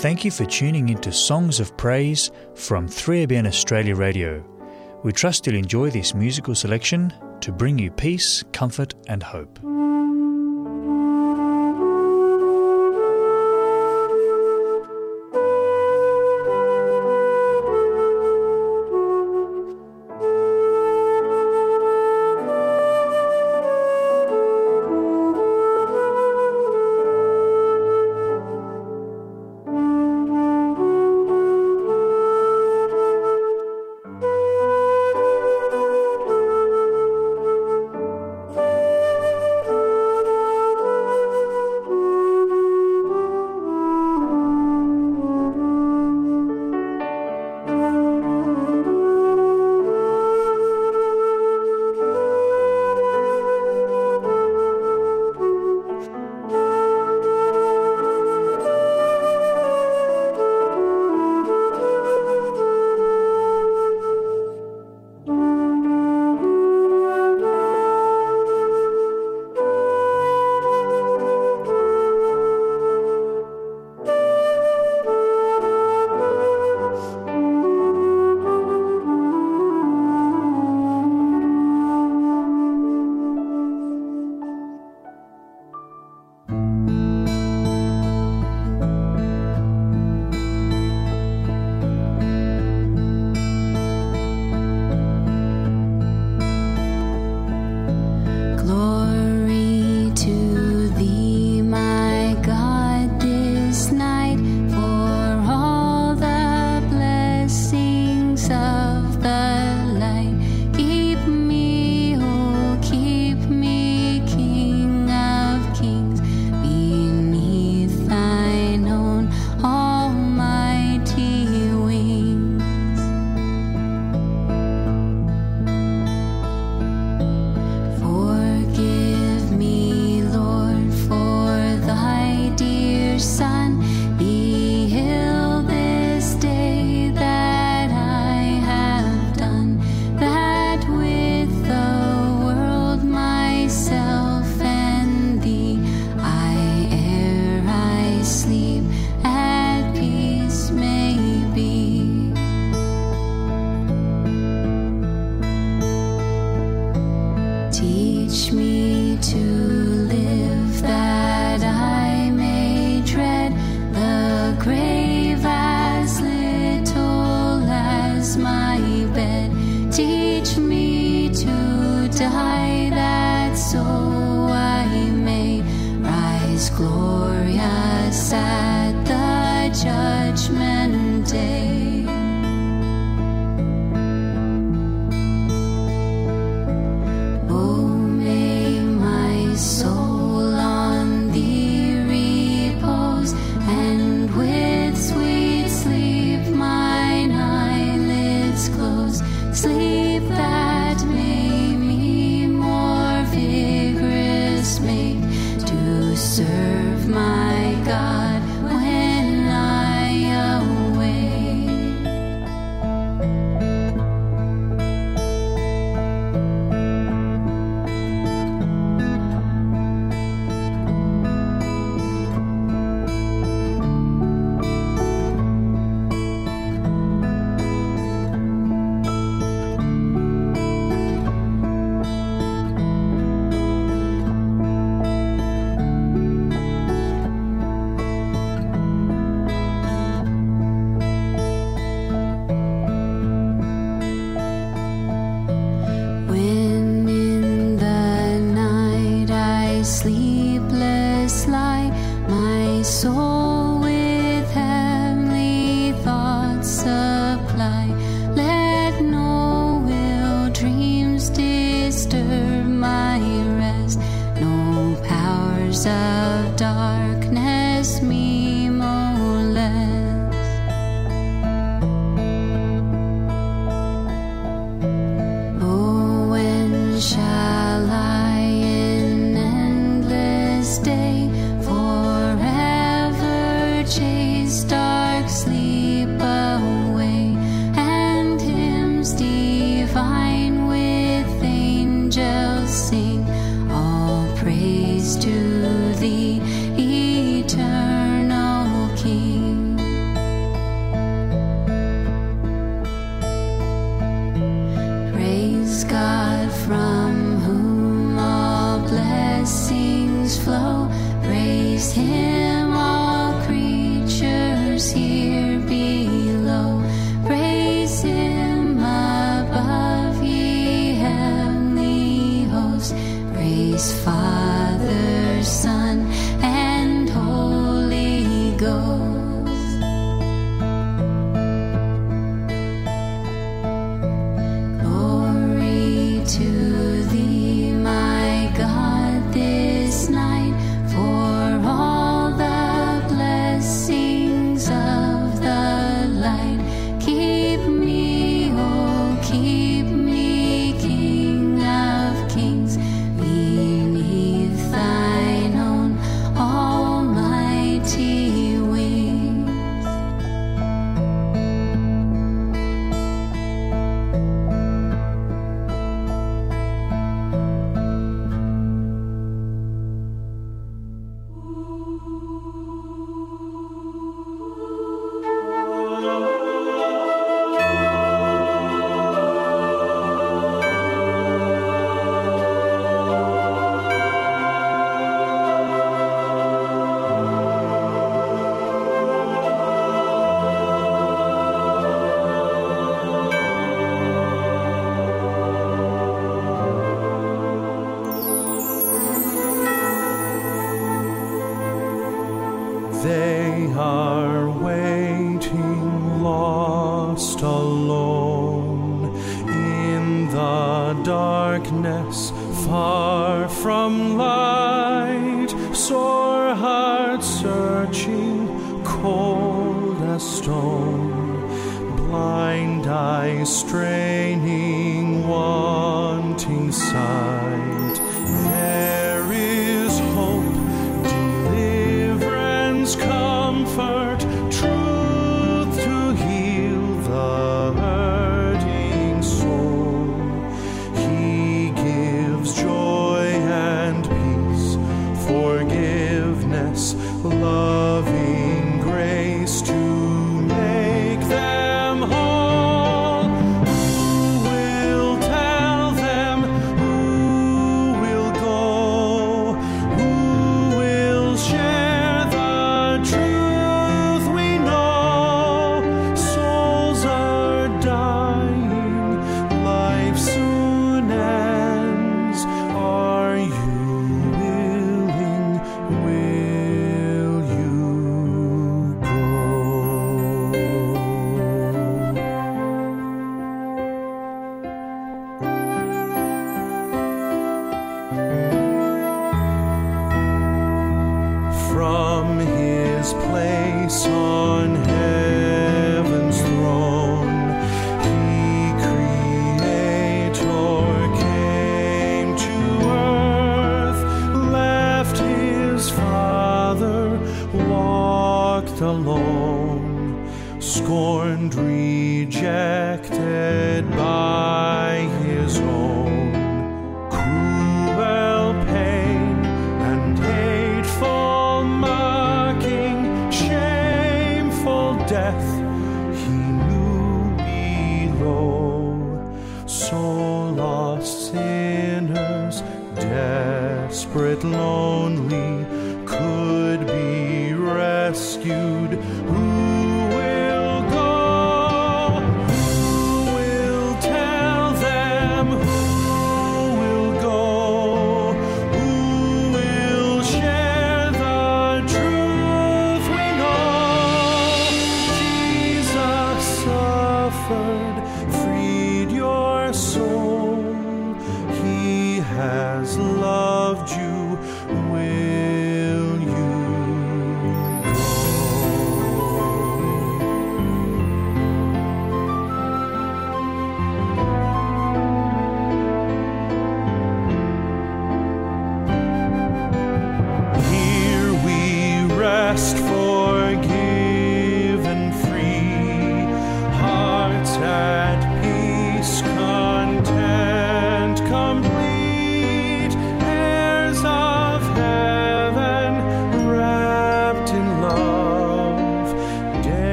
Thank you for tuning into Songs of Praise from 3ABN Australia Radio. We trust you'll enjoy this musical selection to bring you peace, comfort, and hope.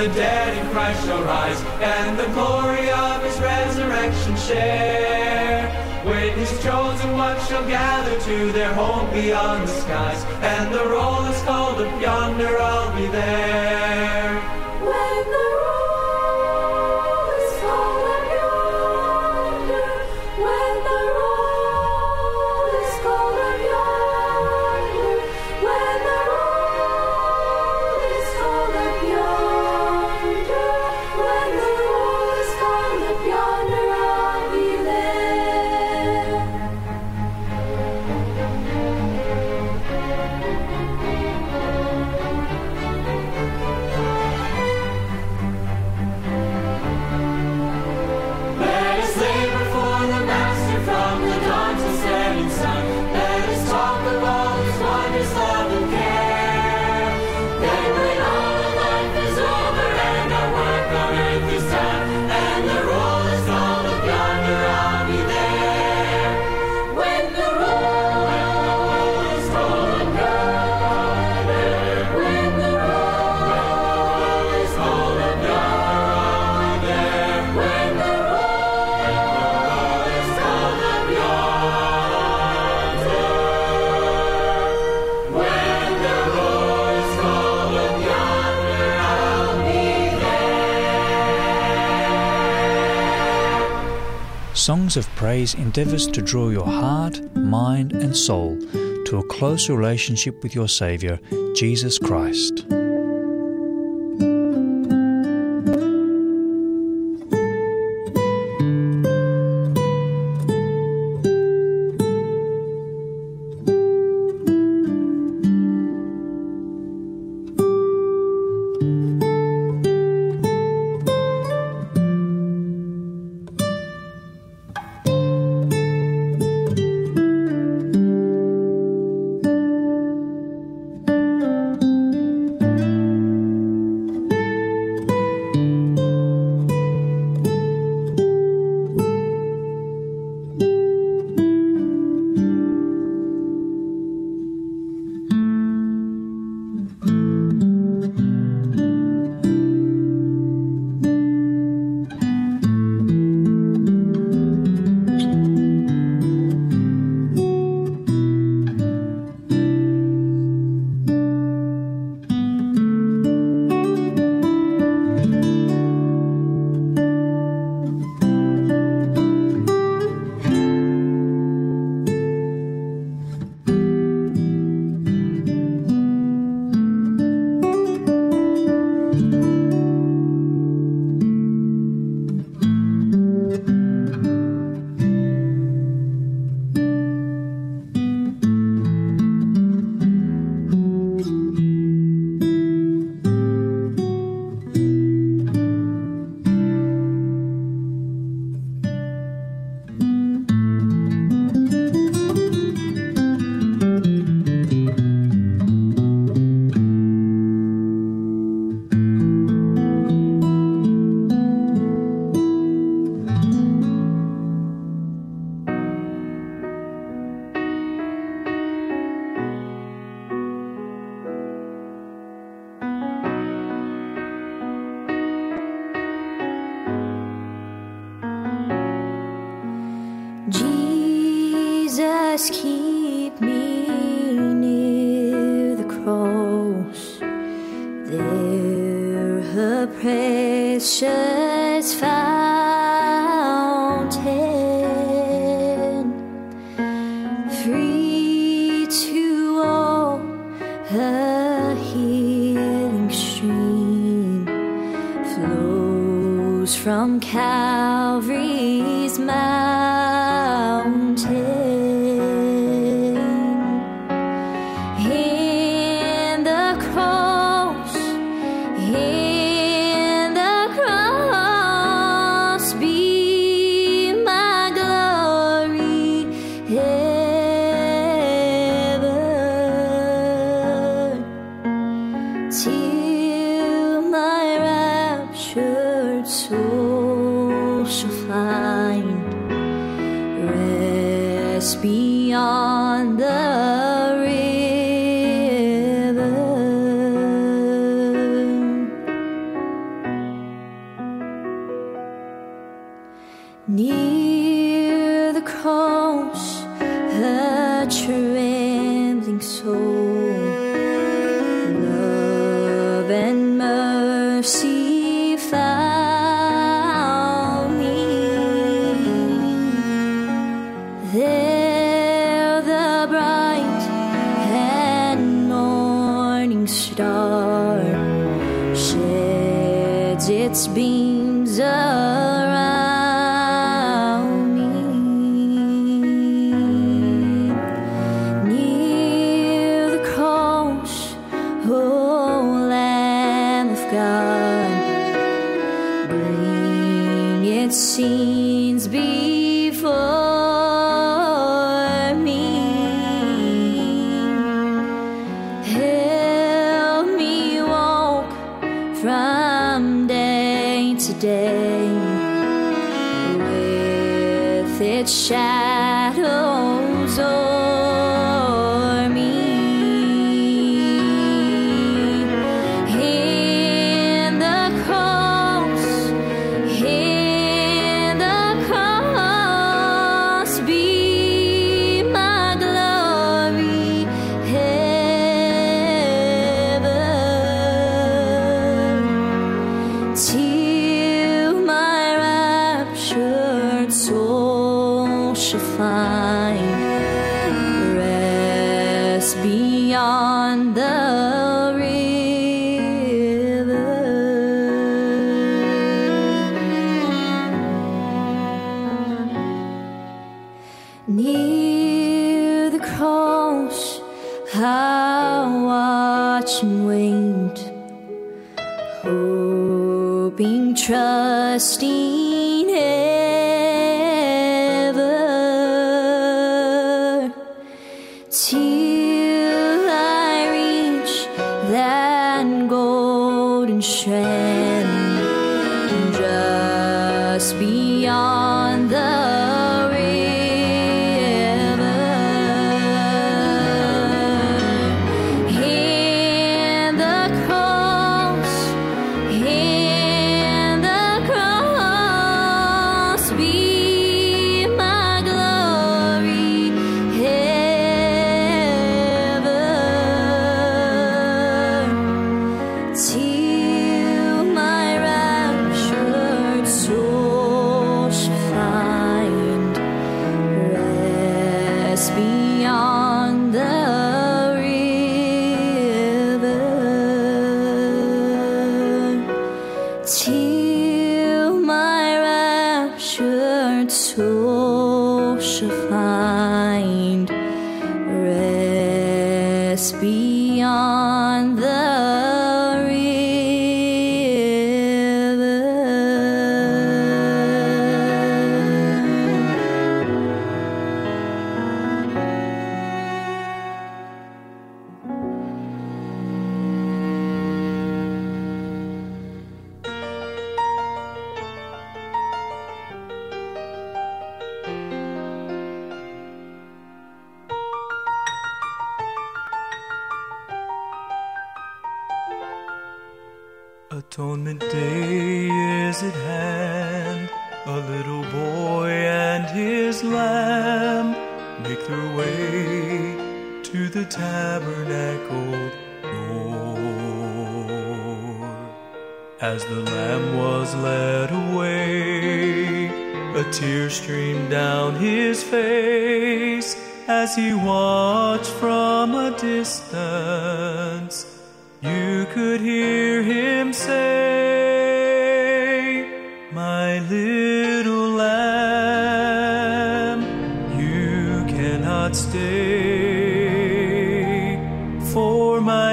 the dead in Christ shall rise, and the glory of his resurrection share. When his chosen ones shall gather to their home beyond the skies, and the roll is called up yonder, I'll be there. Songs of Praise endeavours to draw your heart, mind, and soul to a close relationship with your Saviour, Jesus Christ. Hoping, trusting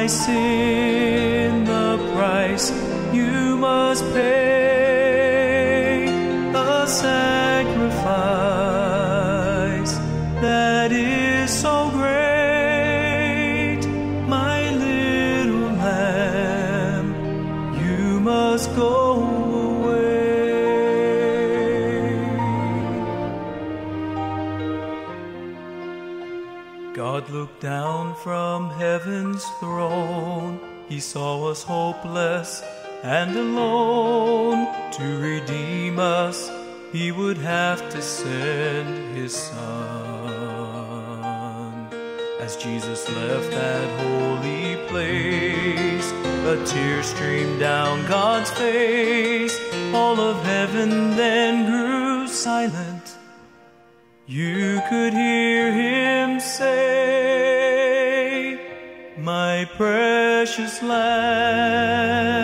sin, the price you must pay. From heaven's throne. He saw us hopeless and alone to redeem us he would have to send his son. As Jesus left that holy place, a tear streamed down God's face. All of heaven then grew silent. You could hear him say, My precious lamb,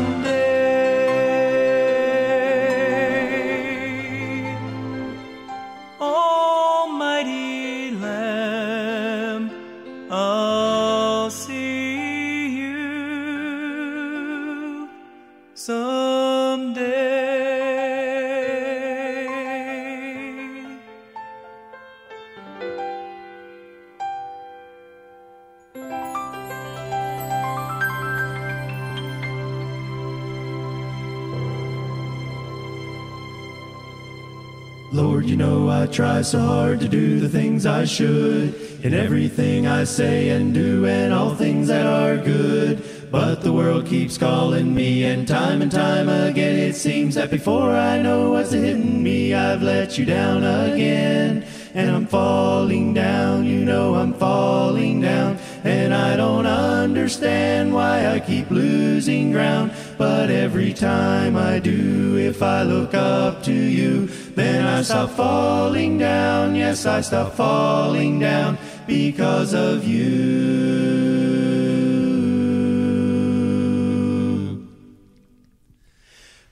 someday. I try so hard to do the things I should, in everything I say and do, and all things that are good. But the world keeps calling me, and time and time again it seems that before I know what's hitting me, I've let you down again. And I'm falling down, you know I'm falling down, and I don't understand why I keep losing ground. But every time I do, if I look up to you, then I stop falling down. Yes, I stop falling down because of you.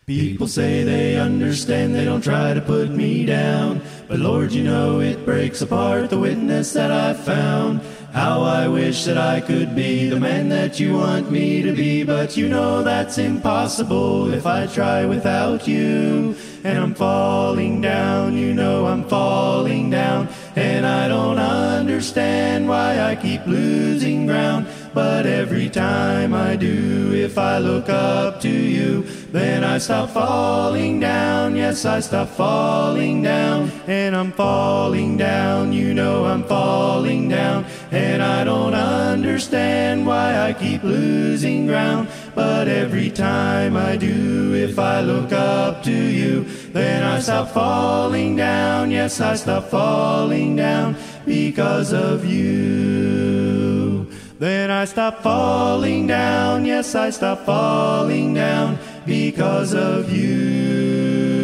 People say they understand, they don't try to put me down. But Lord, you know it breaks apart the witness that I found. How I wish that I could be the man that you want me to be, but you know that's impossible if I try without you. And I'm falling down, you know I'm falling down, and I don't understand why I keep losing ground. But every time I do, if I look up to you, then I stop falling down. Yes, I stop falling down. And I'm falling down, you know I'm falling down. And I don't understand why I keep losing ground. But every time I do, if I look up to you, then I stop falling down. Yes, I stop falling down because of you. Then I stop falling down. Yes, I stop falling down because of you.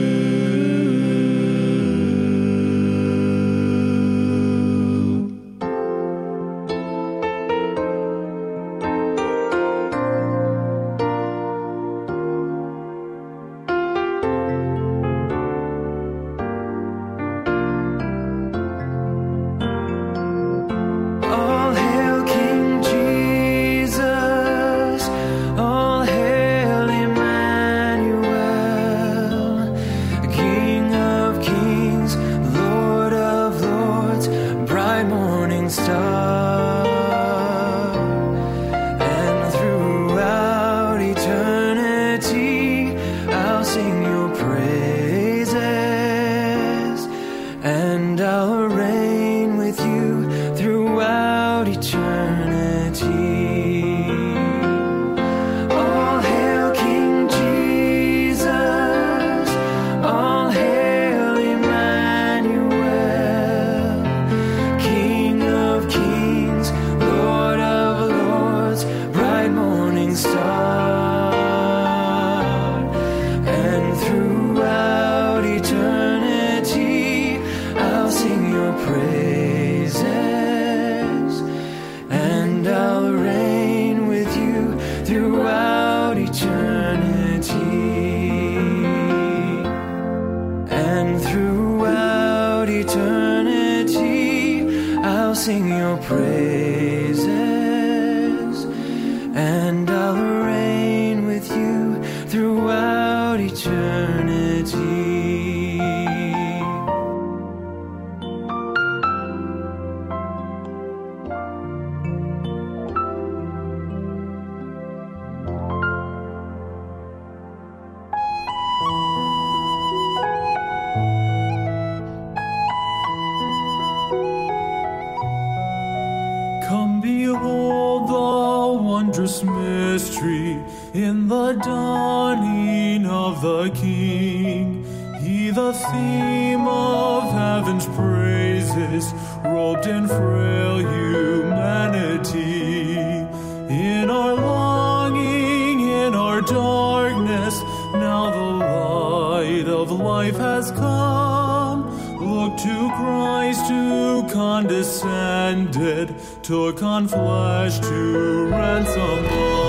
Life has come. Look to Christ who condescended, took on flesh to ransom us.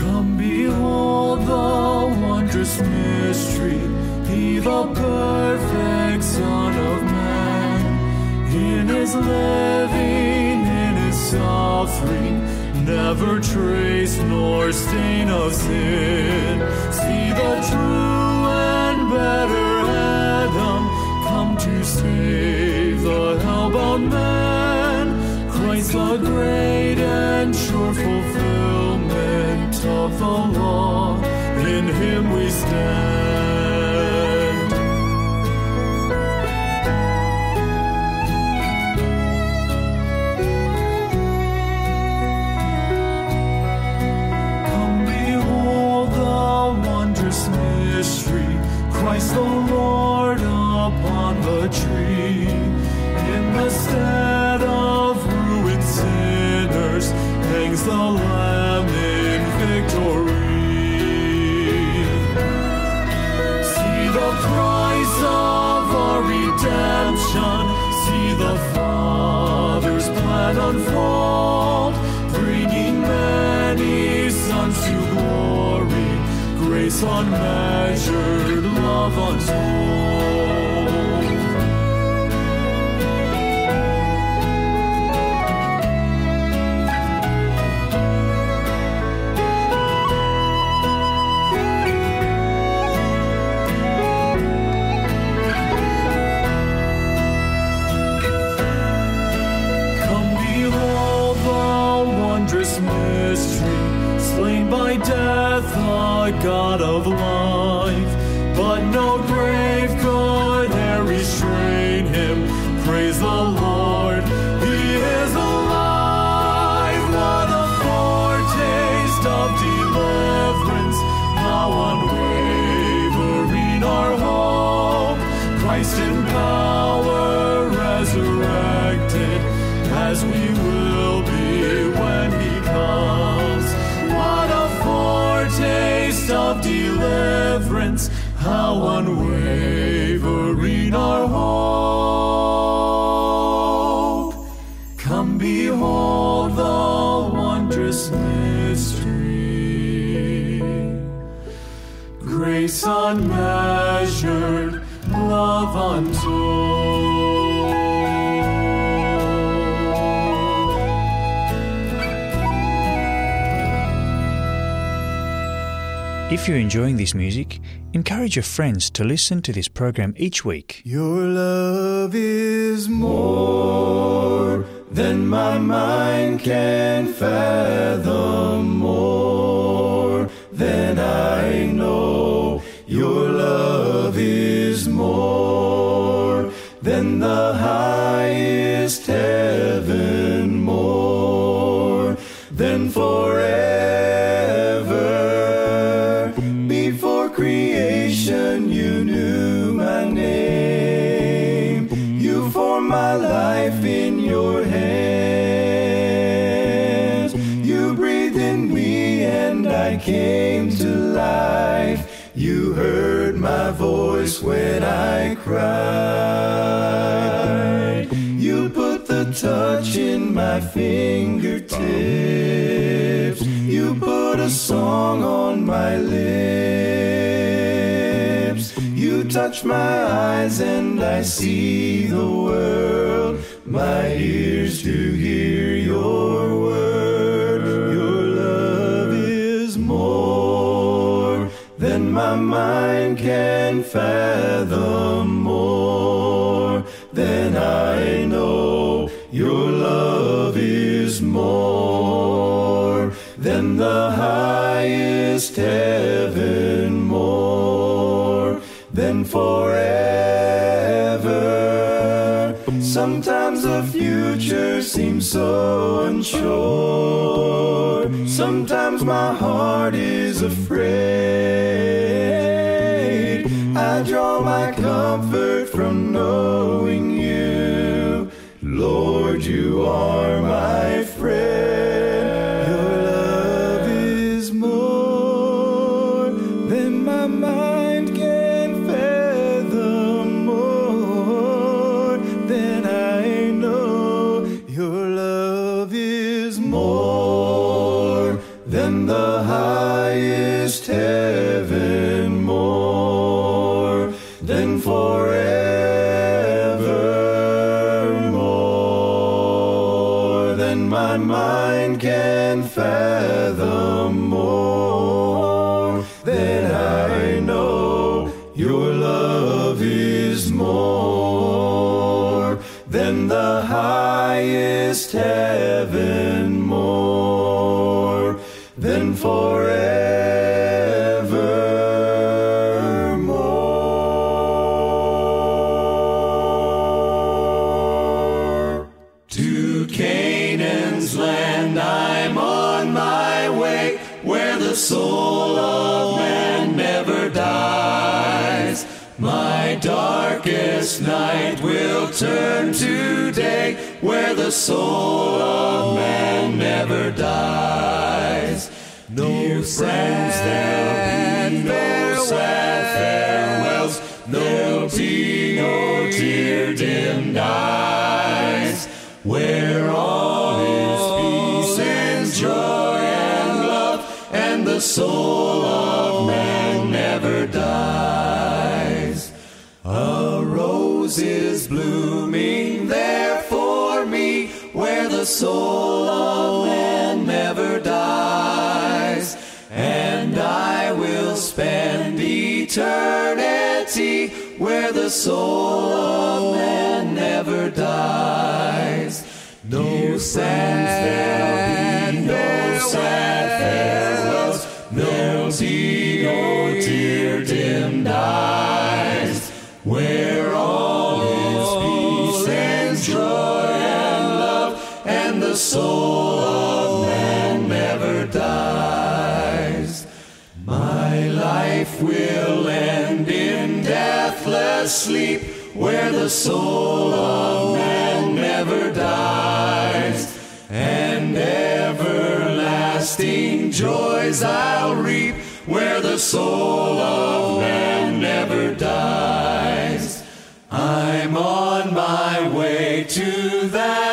Come behold the wondrous mystery, He the perfect Son of Man. In His living, suffering, never trace nor stain of sin. See the true and better Adam come to save the hellbound man. Christ the great and sure fulfillment of the law, in Him we stand. Christ the Lord upon the tree. In the stead of ruined sinners hangs the Lamb in victory. See the price of our redemption. See the Father's plan unfold, bringing many sons to glory, grace unmeasured, love. Come behold the wondrous mystery, slain by death, the God of life. Christ in power resurrected, as we will be when He comes. What a foretaste of deliverance, how unwavering our hope. Come behold the wondrous mystery. Grace untold. If you're enjoying this music, encourage your friends to listen to this program each week. Your love is more than my mind can fathom, more than I know. Your love is more than the highest heaven, more than forever. Before creation, you knew my name. You formed my life in your hands. You breathed in me, and I came my voice when I cried. You put the touch in my fingertips. You put a song on my lips. You touch my eyes and I see the world. My ears to hear your word. My mind can fathom, more than I know. Your love is more than the highest heaven, more than forever. The future seems so unsure. Sometimes my heart is afraid. I draw my comfort from knowing you. Lord, you are my friend. Turn the soul of man never dies. My life will end in deathless sleep, where the soul of man never dies, and everlasting joys I'll reap, where the soul of man never dies. I'm on my way to that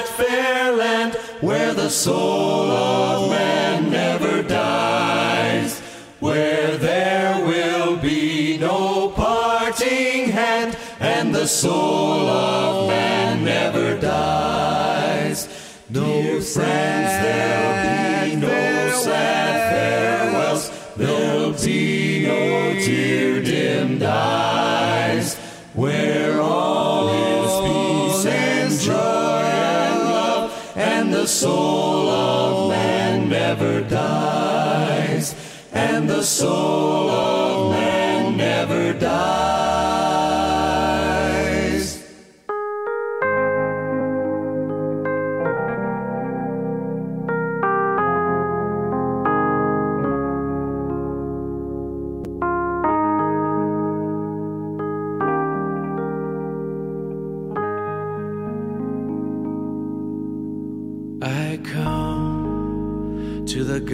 the soul of man never dies, where there will be no parting hand, and the soul of man never dies. No friends there'll be, no sad farewells, there'll be no tear dimmed eyes, where the soul of man never dies, and the soul of man never dies.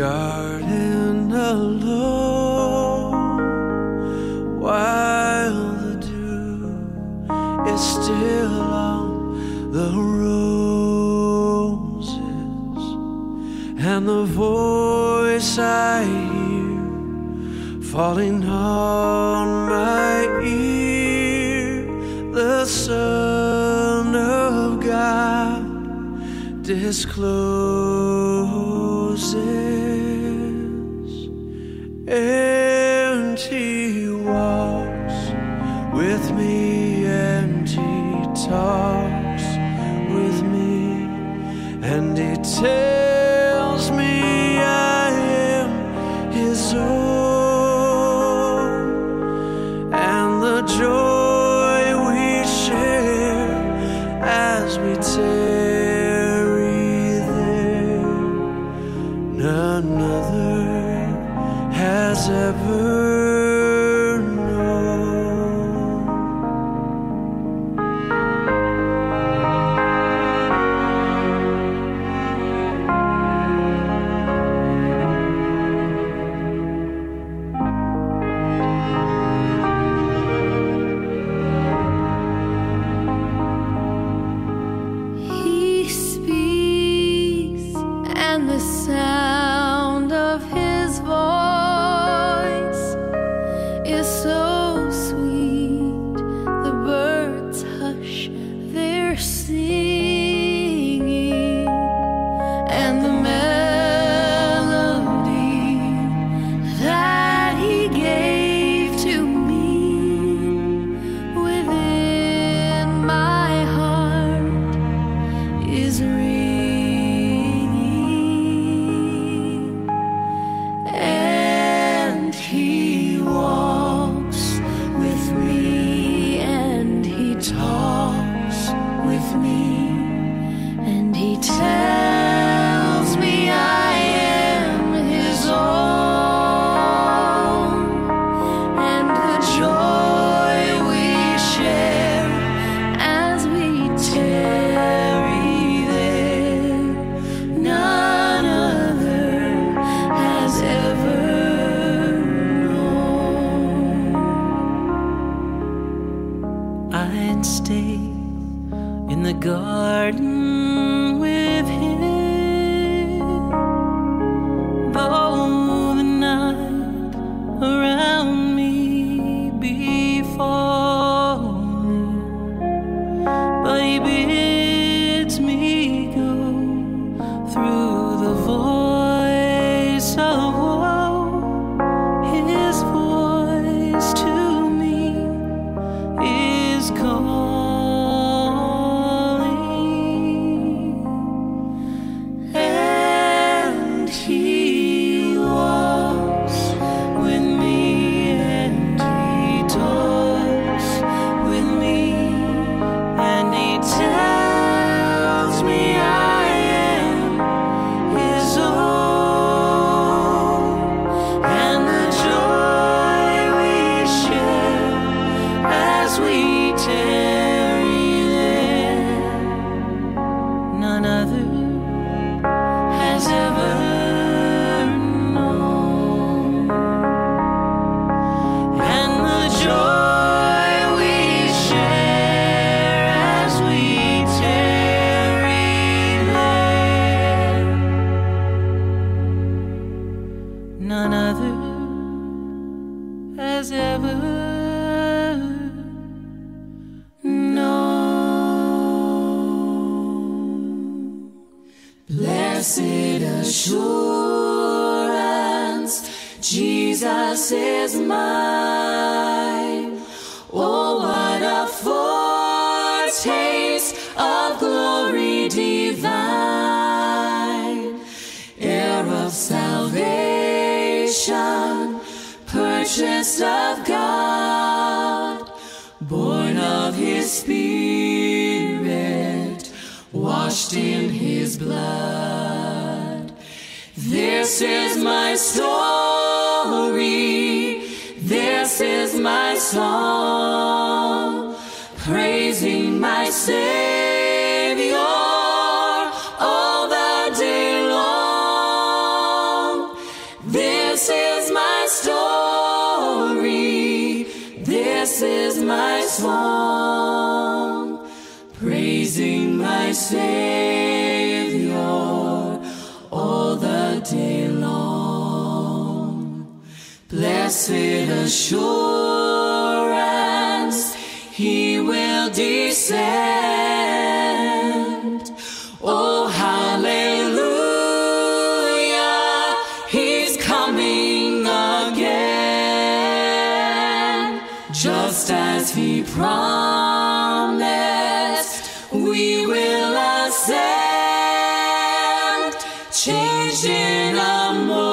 Garden alone while the dew is still on the roses, and the voice I hear falling on my ear, the Son of God discloses, and he walks with me, and he talks with me, and he tells me I am his own, and the joy we will ascend, changed in a moment,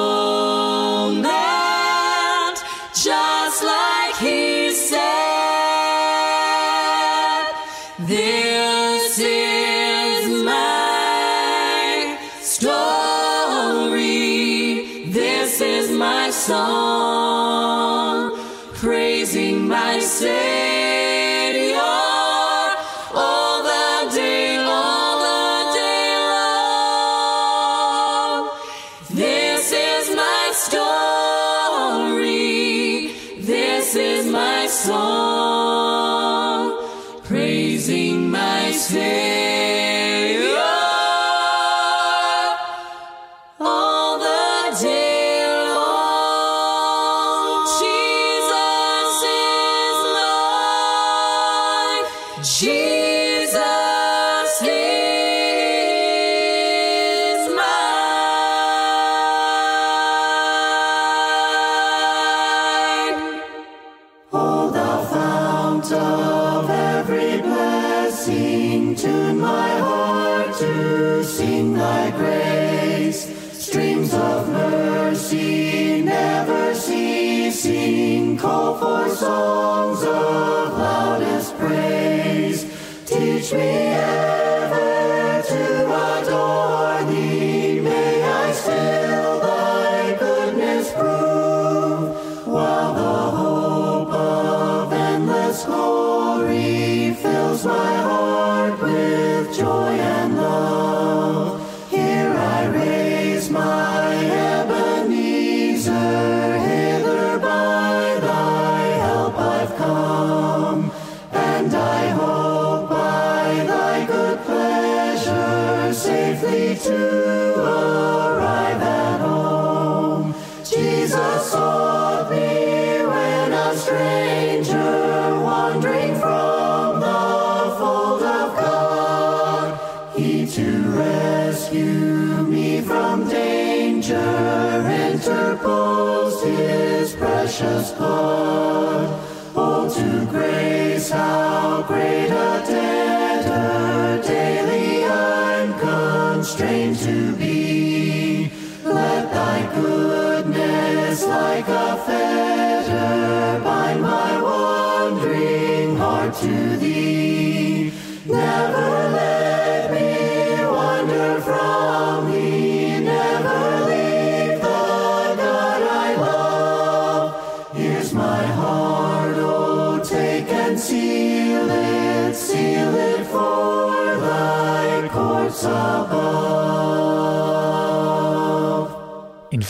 is. Oh, to grace, how great a debtor daily I'm constrained to be. Let thy goodness, like a fetter, bind my wandering heart to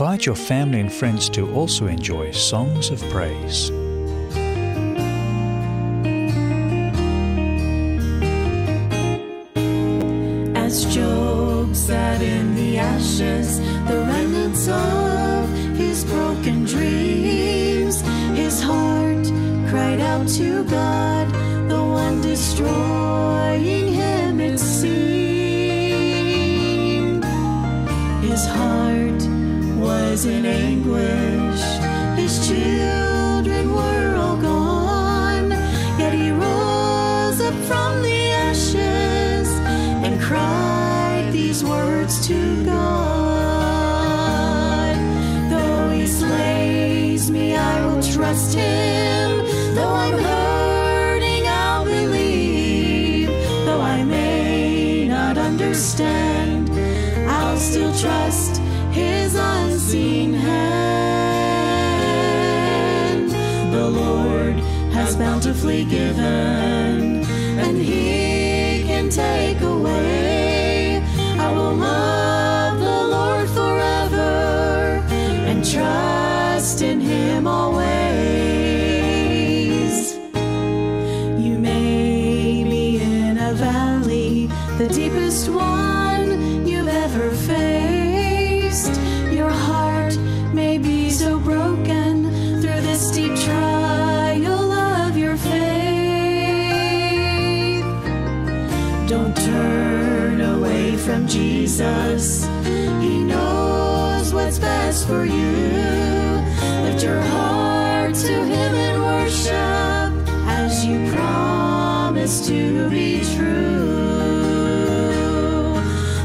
Invite your family and friends to also enjoy Songs of Praise. given, and He can take. just for you. Lift your heart to Him in worship as you promise to be true.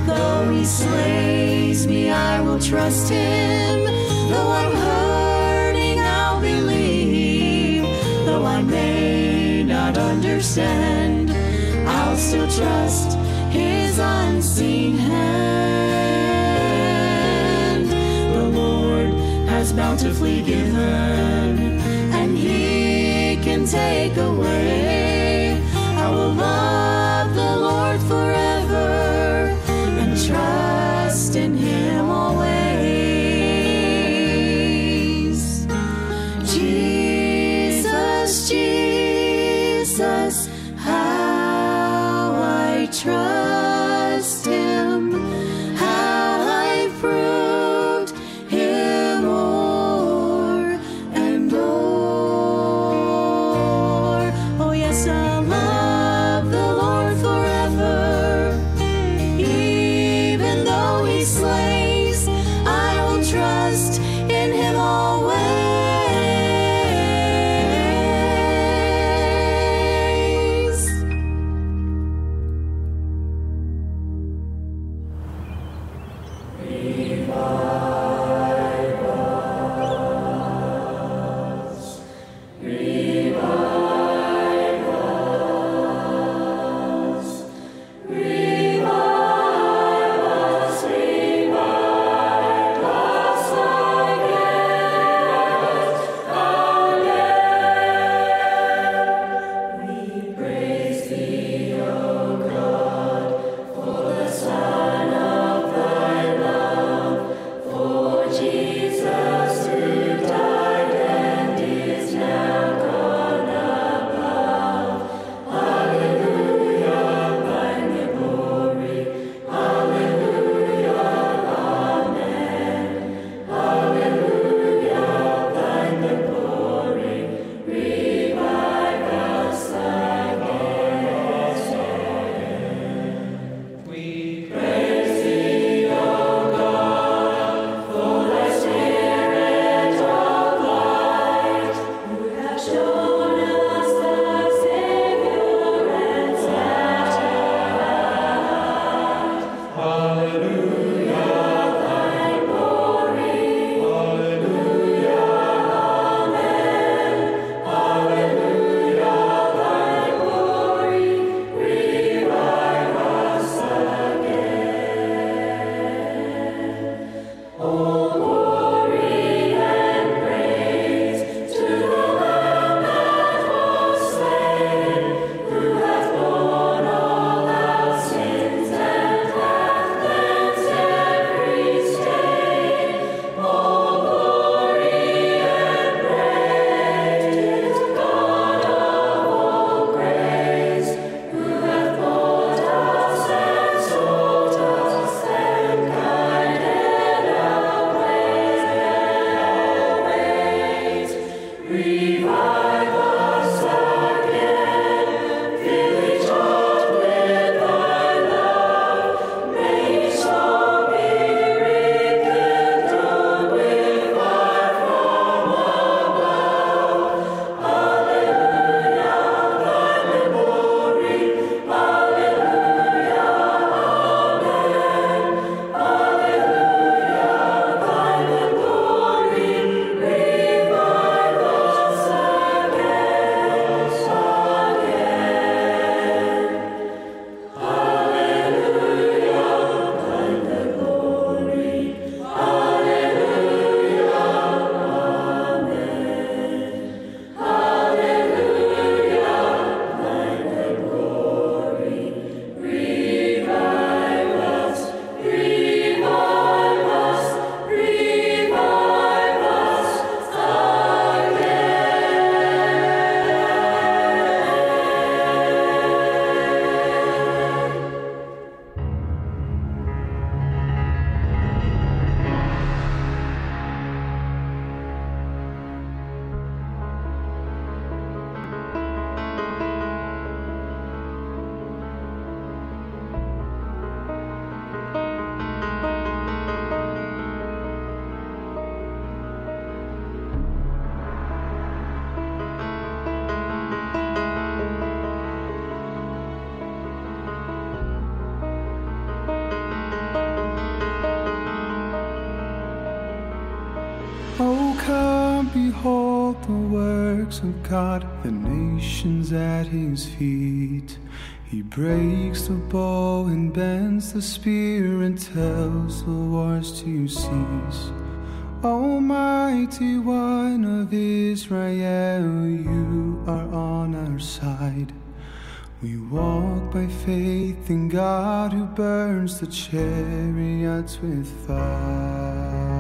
Though He slays me, I will trust Him. Though I'm hurting, I'll believe. Though I may not understand, I'll still trust His unseen hand. Has bountifully given, and he can take away. Works of God, the nations at his feet. He breaks the bow and bends the spear and tells the wars to cease. Almighty One of Israel, you are on our side. We walk by faith in God who burns the chariots with fire.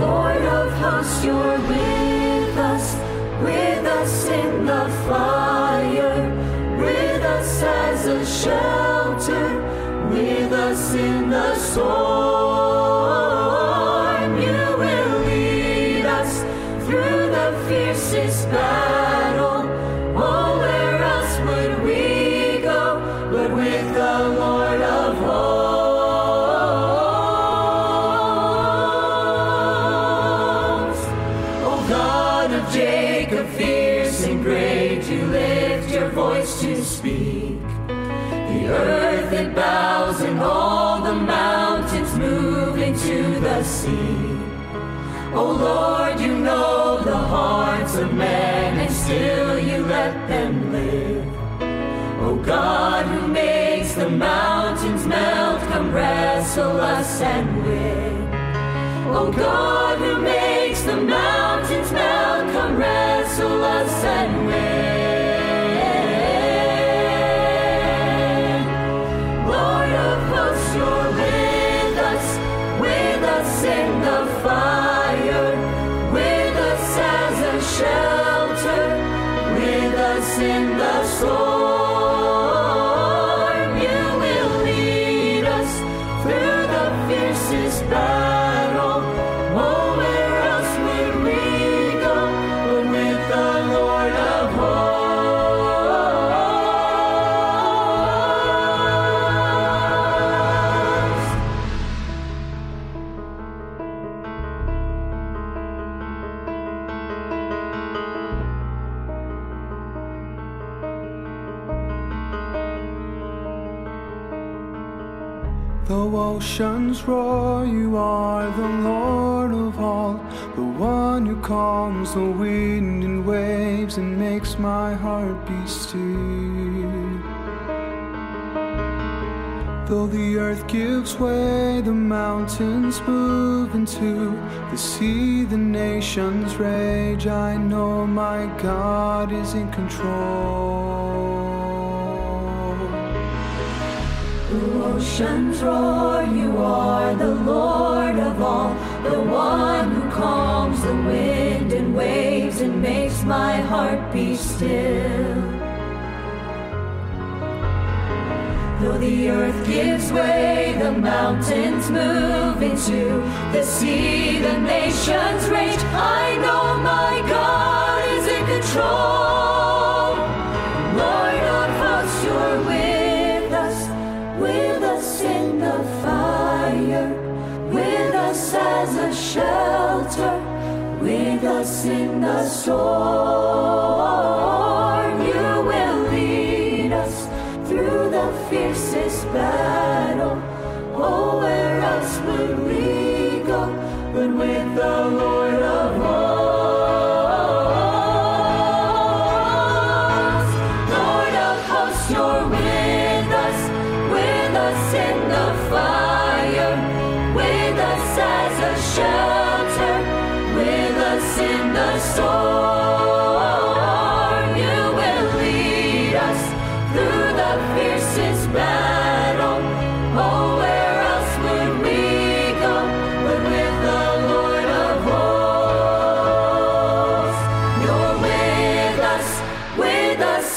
Lord of hosts, you're with us, with us in the fire, with us as a shelter, with us in the storm. Lord, you know the hearts of men, and still you let them live. O God, who makes the mountains melt, come wrestle us and win. O God, who makes the mountains melt, come wrestle us and win. My heart be still. Though the earth gives way, the mountains move into the sea, the nations rage. I know my God is in control. The oceans roar, you are the Lord of all, the one who calms the wind waves and makes my heart be still. Though the earth gives way, the mountains move into the sea, the nations rage. I know my God is in control. In the storm. You will lead us through the fiercest battle. Oh, where else would we go but with the Lord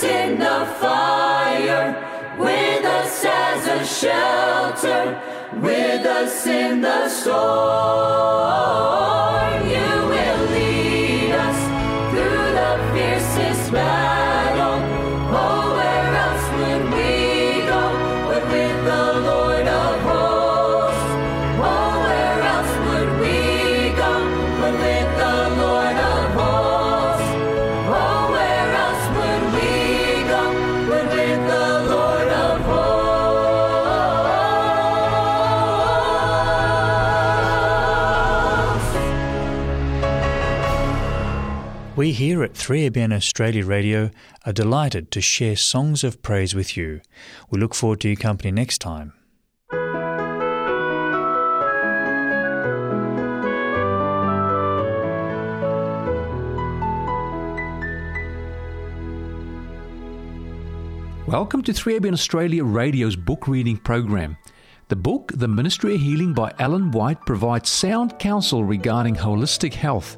in the fire, with us as a shelter, with us in the storm. We here at 3ABN Australia Radio are delighted to share songs of praise with you. We look forward to your company next time. Welcome to 3ABN Australia Radio's book reading program. The book, The Ministry of Healing by Ellen White, provides sound counsel regarding holistic health.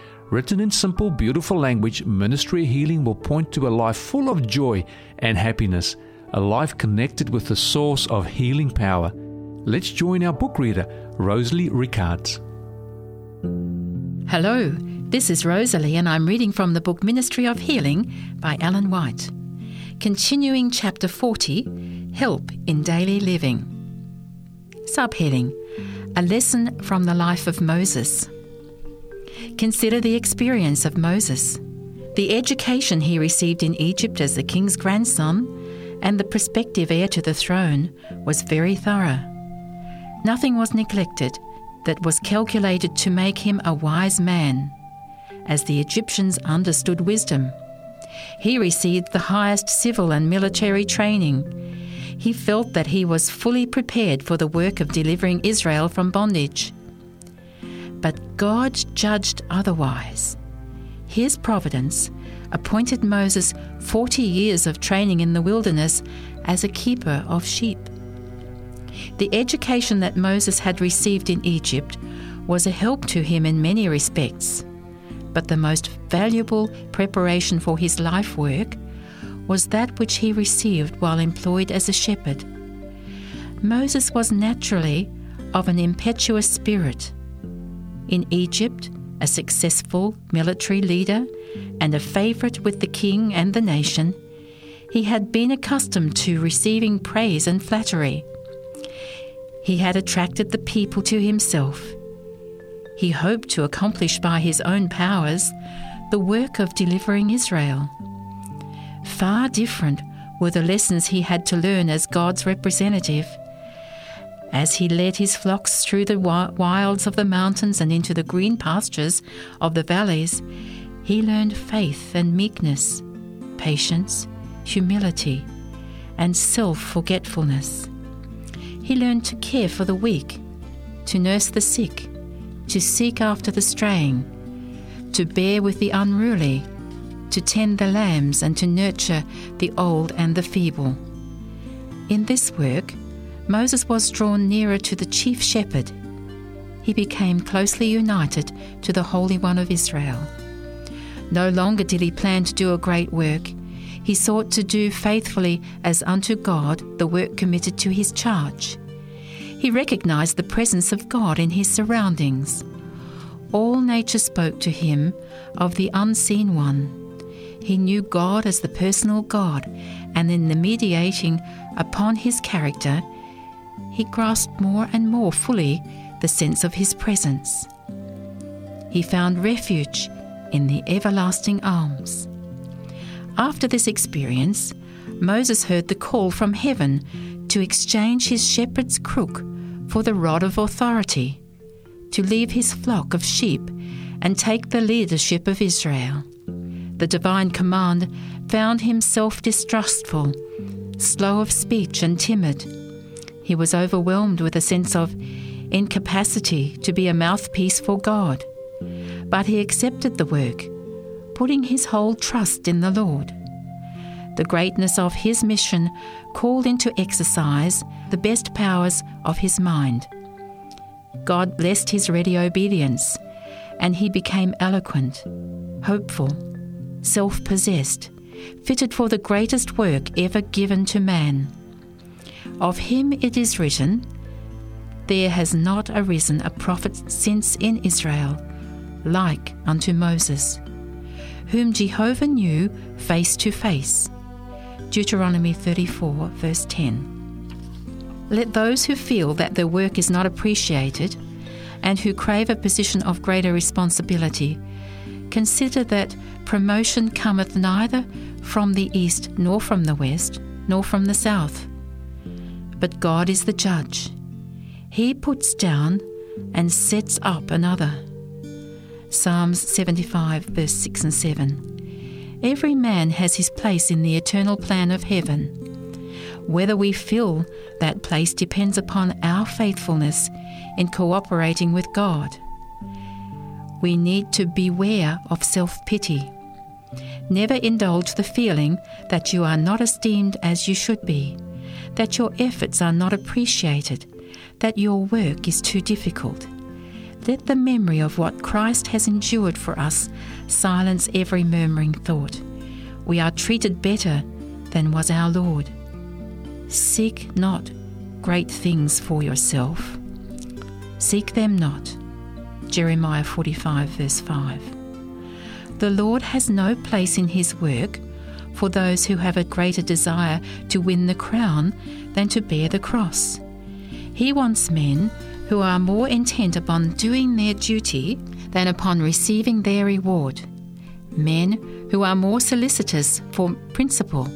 Written in simple, beautiful language, Ministry Healing will point to a life full of joy and happiness, a life connected with the source of healing power. Let's join our book reader, Rosalie Ricards. Hello, this is Rosalie, and I'm reading from the book Ministry of Healing by Ellen White. Continuing chapter 40 Help in Daily Living. Subheading A Lesson from the Life of Moses. Consider the experience of Moses, the education he received in Egypt as the king's grandson, and the prospective heir to the throne was very thorough. Nothing was neglected that was calculated to make him a wise man, as the Egyptians understood wisdom. He received the highest civil and military training. He felt that he was fully prepared for the work of delivering Israel from bondage. But God judged otherwise. His providence appointed Moses 40 years of training in the wilderness as a keeper of sheep. The education that Moses had received in Egypt was a help to him in many respects, but the most valuable preparation for his life work was that which he received while employed as a shepherd. Moses was naturally of an impetuous spirit in Egypt, a successful military leader and a favorite with the king and the nation, he had been accustomed to receiving praise and flattery. He had attracted the people to himself. He hoped to accomplish by his own powers the work of delivering Israel. Far different were the lessons he had to learn as God's representative. As he led his flocks through the wilds of the mountains and into the green pastures of the valleys, he learned faith and meekness, patience, humility, and self forgetfulness. He learned to care for the weak, to nurse the sick, to seek after the straying, to bear with the unruly, to tend the lambs, and to nurture the old and the feeble. In this work, Moses was drawn nearer to the chief shepherd. He became closely united to the Holy One of Israel. No longer did he plan to do a great work. He sought to do faithfully as unto God the work committed to his charge. He recognized the presence of God in his surroundings. All nature spoke to him of the unseen one. He knew God as the personal God, and in the mediating upon his character, he grasped more and more fully the sense of his presence. He found refuge in the everlasting arms. After this experience, Moses heard the call from heaven to exchange his shepherd's crook for the rod of authority, to leave his flock of sheep and take the leadership of Israel. The divine command found him self distrustful, slow of speech, and timid. He was overwhelmed with a sense of incapacity to be a mouthpiece for God. But he accepted the work, putting his whole trust in the Lord. The greatness of his mission called into exercise the best powers of his mind. God blessed his ready obedience, and he became eloquent, hopeful, self possessed, fitted for the greatest work ever given to man. Of him it is written, There has not arisen a prophet since in Israel, like unto Moses, whom Jehovah knew face to face, Deuteronomy 34, verse 10. Let those who feel that their work is not appreciated and who crave a position of greater responsibility consider that promotion cometh neither from the east nor from the west nor from the south. But God is the judge. He puts down and sets up another. Psalms 75, verse 6 and 7. Every man has his place in the eternal plan of heaven. Whether we fill that place depends upon our faithfulness in cooperating with God. We need to beware of self pity. Never indulge the feeling that you are not esteemed as you should be, that your efforts are not appreciated, that your work is too difficult. Let the memory of what Christ has endured for us silence every murmuring thought. We are treated better than was our Lord. Seek not great things for yourself. Seek them not. Jeremiah 45, verse 5. The Lord has no place in his work for those who have a greater desire to win the crown than to bear the cross. He wants men who are more intent upon doing their duty than upon receiving their reward, men who are more solicitous for principle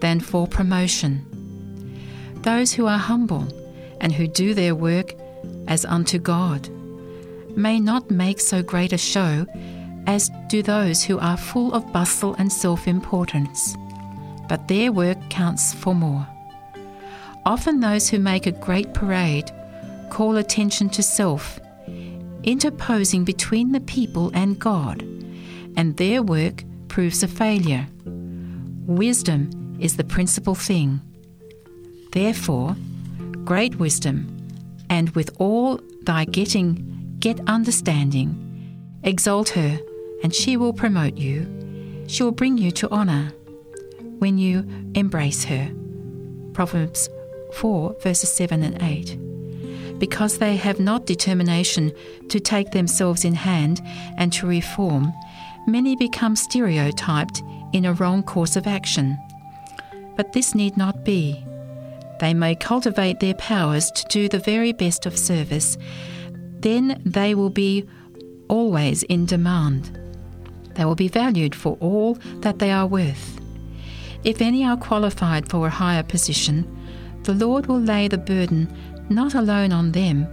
than for promotion, those who are humble and who do their work as unto God may not make so great a show as do those who are full of bustle and self importance, but their work counts for more. Often those who make a great parade call attention to self, interposing between the people and God, and their work proves a failure. Wisdom is the principal thing. Therefore, great wisdom, and with all thy getting, get understanding. Exalt her, and she will promote you. She will bring you to honour when you embrace her. Proverbs 4, verses 7 and 8 because they have not determination to take themselves in hand and to reform, many become stereotyped in a wrong course of action. But this need not be. They may cultivate their powers to do the very best of service, then they will be always in demand. They will be valued for all that they are worth. If any are qualified for a higher position, the Lord will lay the burden not alone on them,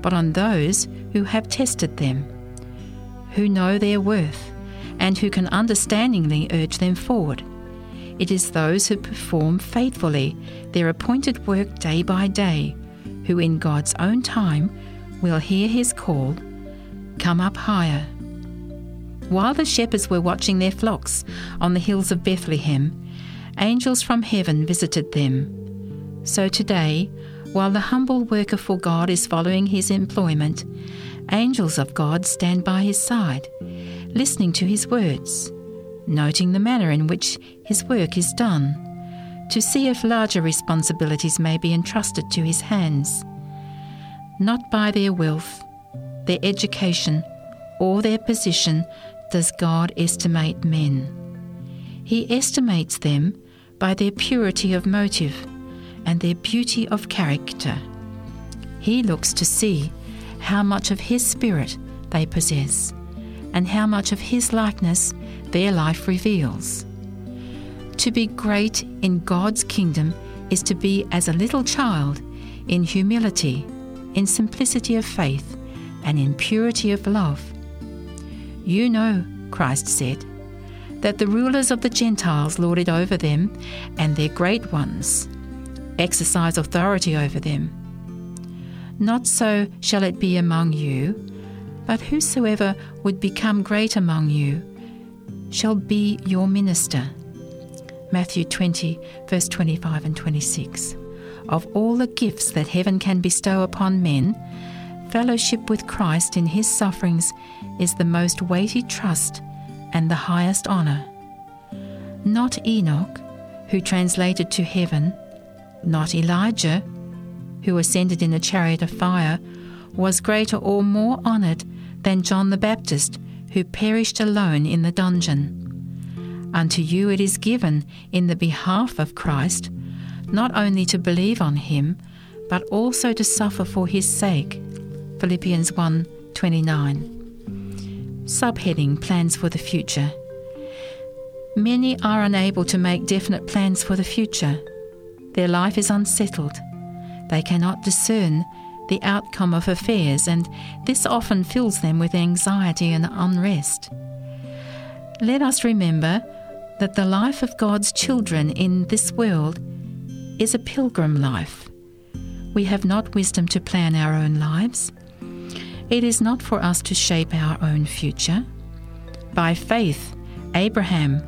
but on those who have tested them, who know their worth, and who can understandingly urge them forward. It is those who perform faithfully their appointed work day by day, who in God's own time will hear his call, Come up higher. While the shepherds were watching their flocks on the hills of Bethlehem, angels from heaven visited them. So today, while the humble worker for God is following his employment, angels of God stand by his side, listening to his words, noting the manner in which his work is done, to see if larger responsibilities may be entrusted to his hands. Not by their wealth, their education, or their position does God estimate men. He estimates them by their purity of motive and their beauty of character. He looks to see how much of His Spirit they possess and how much of His likeness their life reveals. To be great in God's kingdom is to be as a little child in humility, in simplicity of faith, and in purity of love. You know, Christ said, that the rulers of the Gentiles lord it over them, and their great ones exercise authority over them. Not so shall it be among you, but whosoever would become great among you shall be your minister. Matthew 20, verse 25 and 26. Of all the gifts that heaven can bestow upon men, fellowship with Christ in his sufferings is the most weighty trust and the highest honour. Not Enoch, who translated to heaven, not Elijah, who ascended in a chariot of fire, was greater or more honoured than John the Baptist, who perished alone in the dungeon. Unto you it is given in the behalf of Christ, not only to believe on him, but also to suffer for his sake. Philippians 1 29. Subheading Plans for the Future. Many are unable to make definite plans for the future. Their life is unsettled. They cannot discern the outcome of affairs, and this often fills them with anxiety and unrest. Let us remember that the life of God's children in this world is a pilgrim life. We have not wisdom to plan our own lives. It is not for us to shape our own future. By faith, Abraham,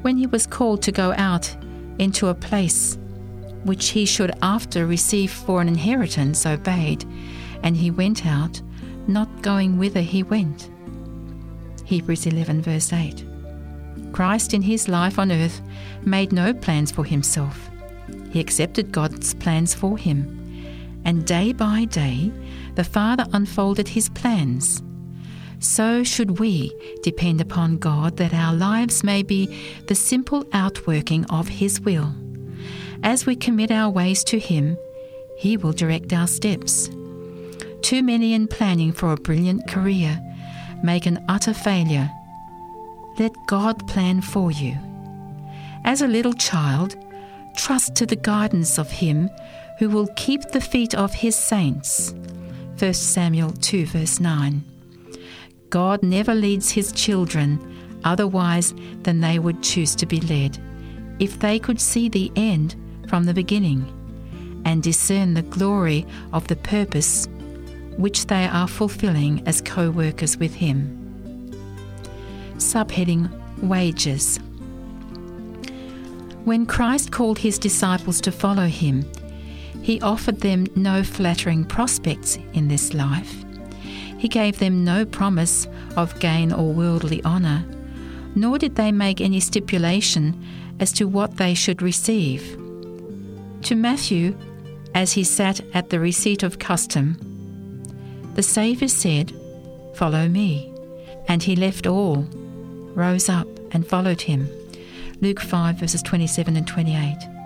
when he was called to go out into a place which he should after receive for an inheritance, obeyed, and he went out, not going whither he went. Hebrews 11, verse 8. Christ in his life on earth made no plans for himself. He accepted God's plans for him. And day by day, the Father unfolded his plans. So should we depend upon God that our lives may be the simple outworking of his will. As we commit our ways to him, he will direct our steps. Too many in planning for a brilliant career make an utter failure. Let God plan for you. As a little child, trust to the guidance of him who will keep the feet of his saints. 1 Samuel 2, verse 9. God never leads his children otherwise than they would choose to be led, if they could see the end from the beginning and discern the glory of the purpose which they are fulfilling as co workers with him. Subheading Wages. When Christ called his disciples to follow him, he offered them no flattering prospects in this life. He gave them no promise of gain or worldly honour, nor did they make any stipulation as to what they should receive. To Matthew, as he sat at the receipt of custom, the Saviour said, Follow me. And he left all, rose up, and followed him. Luke 5, verses 27 and 28.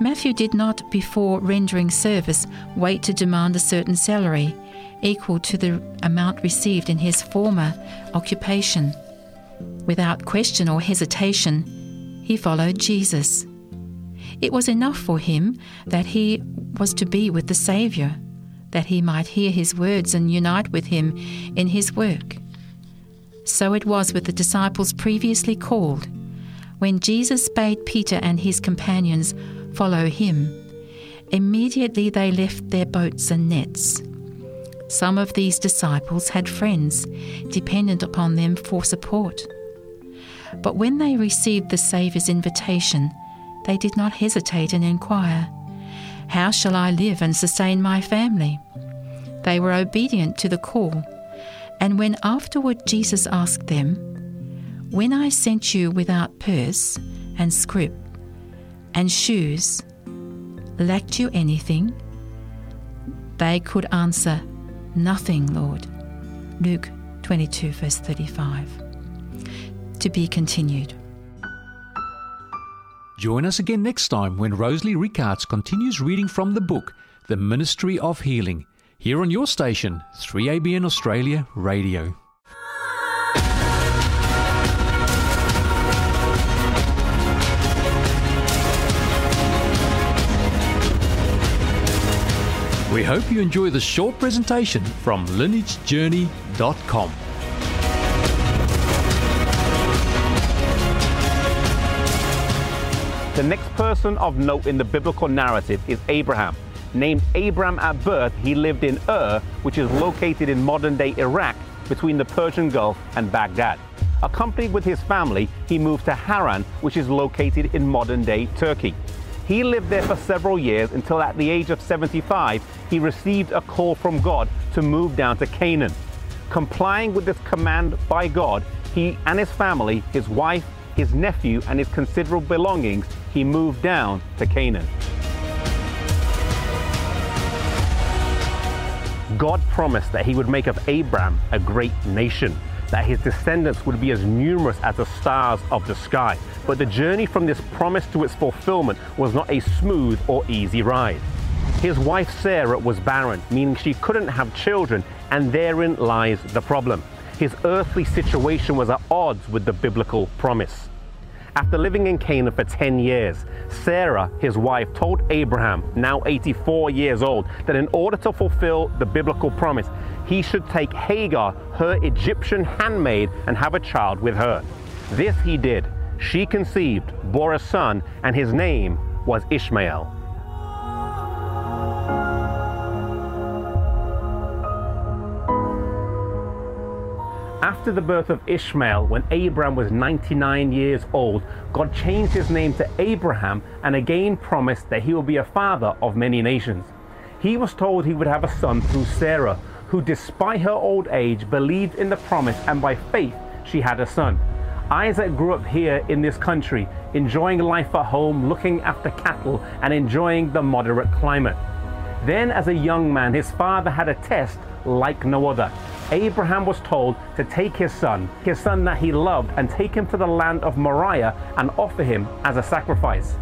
Matthew did not, before rendering service, wait to demand a certain salary equal to the amount received in his former occupation. Without question or hesitation, he followed Jesus. It was enough for him that he was to be with the Saviour, that he might hear his words and unite with him in his work. So it was with the disciples previously called. When Jesus bade Peter and his companions follow him, immediately they left their boats and nets. Some of these disciples had friends dependent upon them for support. But when they received the Saviour's invitation, they did not hesitate and inquire, How shall I live and sustain my family? They were obedient to the call. And when afterward Jesus asked them, When I sent you without purse and scrip and shoes, lacked you anything? They could answer, Nothing, Lord. Luke 22, verse 35. To be continued. Join us again next time when Rosalie Ricards continues reading from the book, The Ministry of Healing, here on your station, 3ABN Australia Radio. We hope you enjoy this short presentation from lineagejourney.com. The next person of note in the biblical narrative is Abraham. Named Abram at birth, he lived in Ur, which is located in modern day Iraq between the Persian Gulf and Baghdad. Accompanied with his family, he moved to Haran, which is located in modern day Turkey. He lived there for several years until at the age of 75, he received a call from God to move down to Canaan. Complying with this command by God, he and his family, his wife, his nephew, and his considerable belongings, he moved down to Canaan. God promised that he would make of Abram a great nation. that his descendants would be as numerous as the stars of the sky. But the journey from this promise to its fulfillment was not a smooth or easy ride. His wife Sarah was barren, meaning she couldn't have children, and therein lies the problem. His earthly situation was at odds with the biblical promise. After living in Canaan for 10 years, Sarah, his wife, told Abraham, now 84 years old, that in order to fulfill the biblical promise, he should take Hagar, her Egyptian handmaid, and have a child with her. This he did. She conceived, bore a son, and his name was Ishmael. After the birth of Ishmael, when Abraham was 99 years old, God changed his name to Abraham and again promised that he would be a father of many nations. He was told he would have a son through Sarah, who, despite her old age, believed in the promise and by faith she had a son. Isaac grew up here in this country, enjoying life at home, looking after cattle, and enjoying the moderate climate. Then, as a young man, his father had a test like no other. Abraham was told to take his son, his son that he loved, and take him to the land of Moriah and offer him as a sacrifice.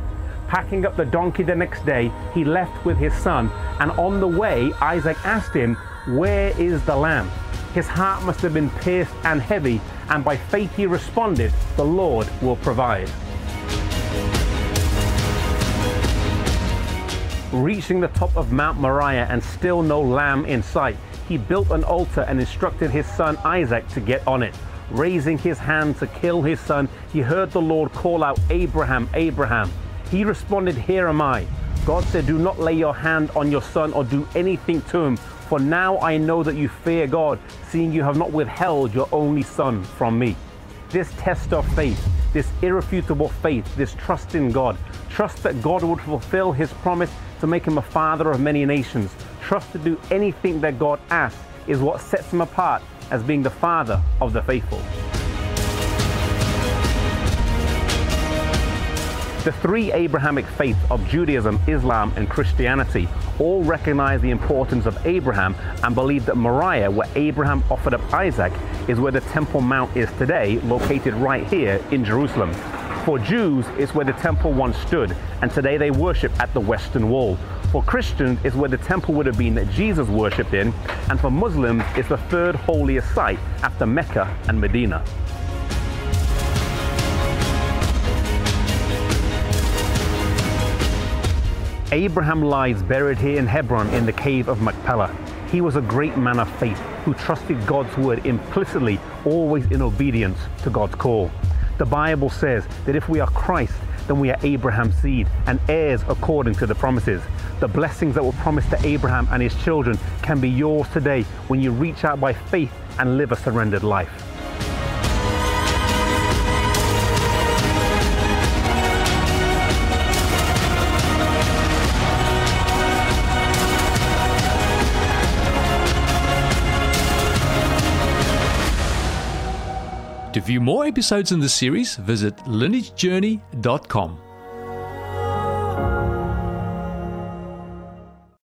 Packing up the donkey the next day, he left with his son, and on the way, Isaac asked him, Where is the lamb? His heart must have been pierced and heavy, and by faith he responded, The Lord will provide. Reaching the top of Mount Moriah and still no lamb in sight, he built an altar and instructed his son Isaac to get on it. Raising his hand to kill his son, he heard the Lord call out, Abraham, Abraham. He responded, Here am I. God said, Do not lay your hand on your son or do anything to him, for now I know that you fear God, seeing you have not withheld your only son from me. This test of faith, this irrefutable faith, this trust in God, trust that God would fulfill his promise to make him a father of many nations, trust to do anything that God asks is what sets him apart as being the father of the faithful. The three Abrahamic faiths of Judaism, Islam, and Christianity all recognize the importance of Abraham and believe that Moriah, where Abraham offered up Isaac, is where the Temple Mount is today, located right here in Jerusalem. For Jews, it's where the temple once stood, and today they worship at the Western Wall. For Christians, it's where the temple would have been that Jesus worshipped in, and for Muslims, it's the third holiest site after Mecca and Medina. Abraham lies buried here in Hebron in the cave of Machpelah. He was a great man of faith who trusted God's word implicitly, always in obedience to God's call. The Bible says that if we are Christ, then we are Abraham's seed and heirs according to the promises. The blessings that were promised to Abraham and his children can be yours today when you reach out by faith and live a surrendered life. To view more episodes in this series, visit lineagejourney.com.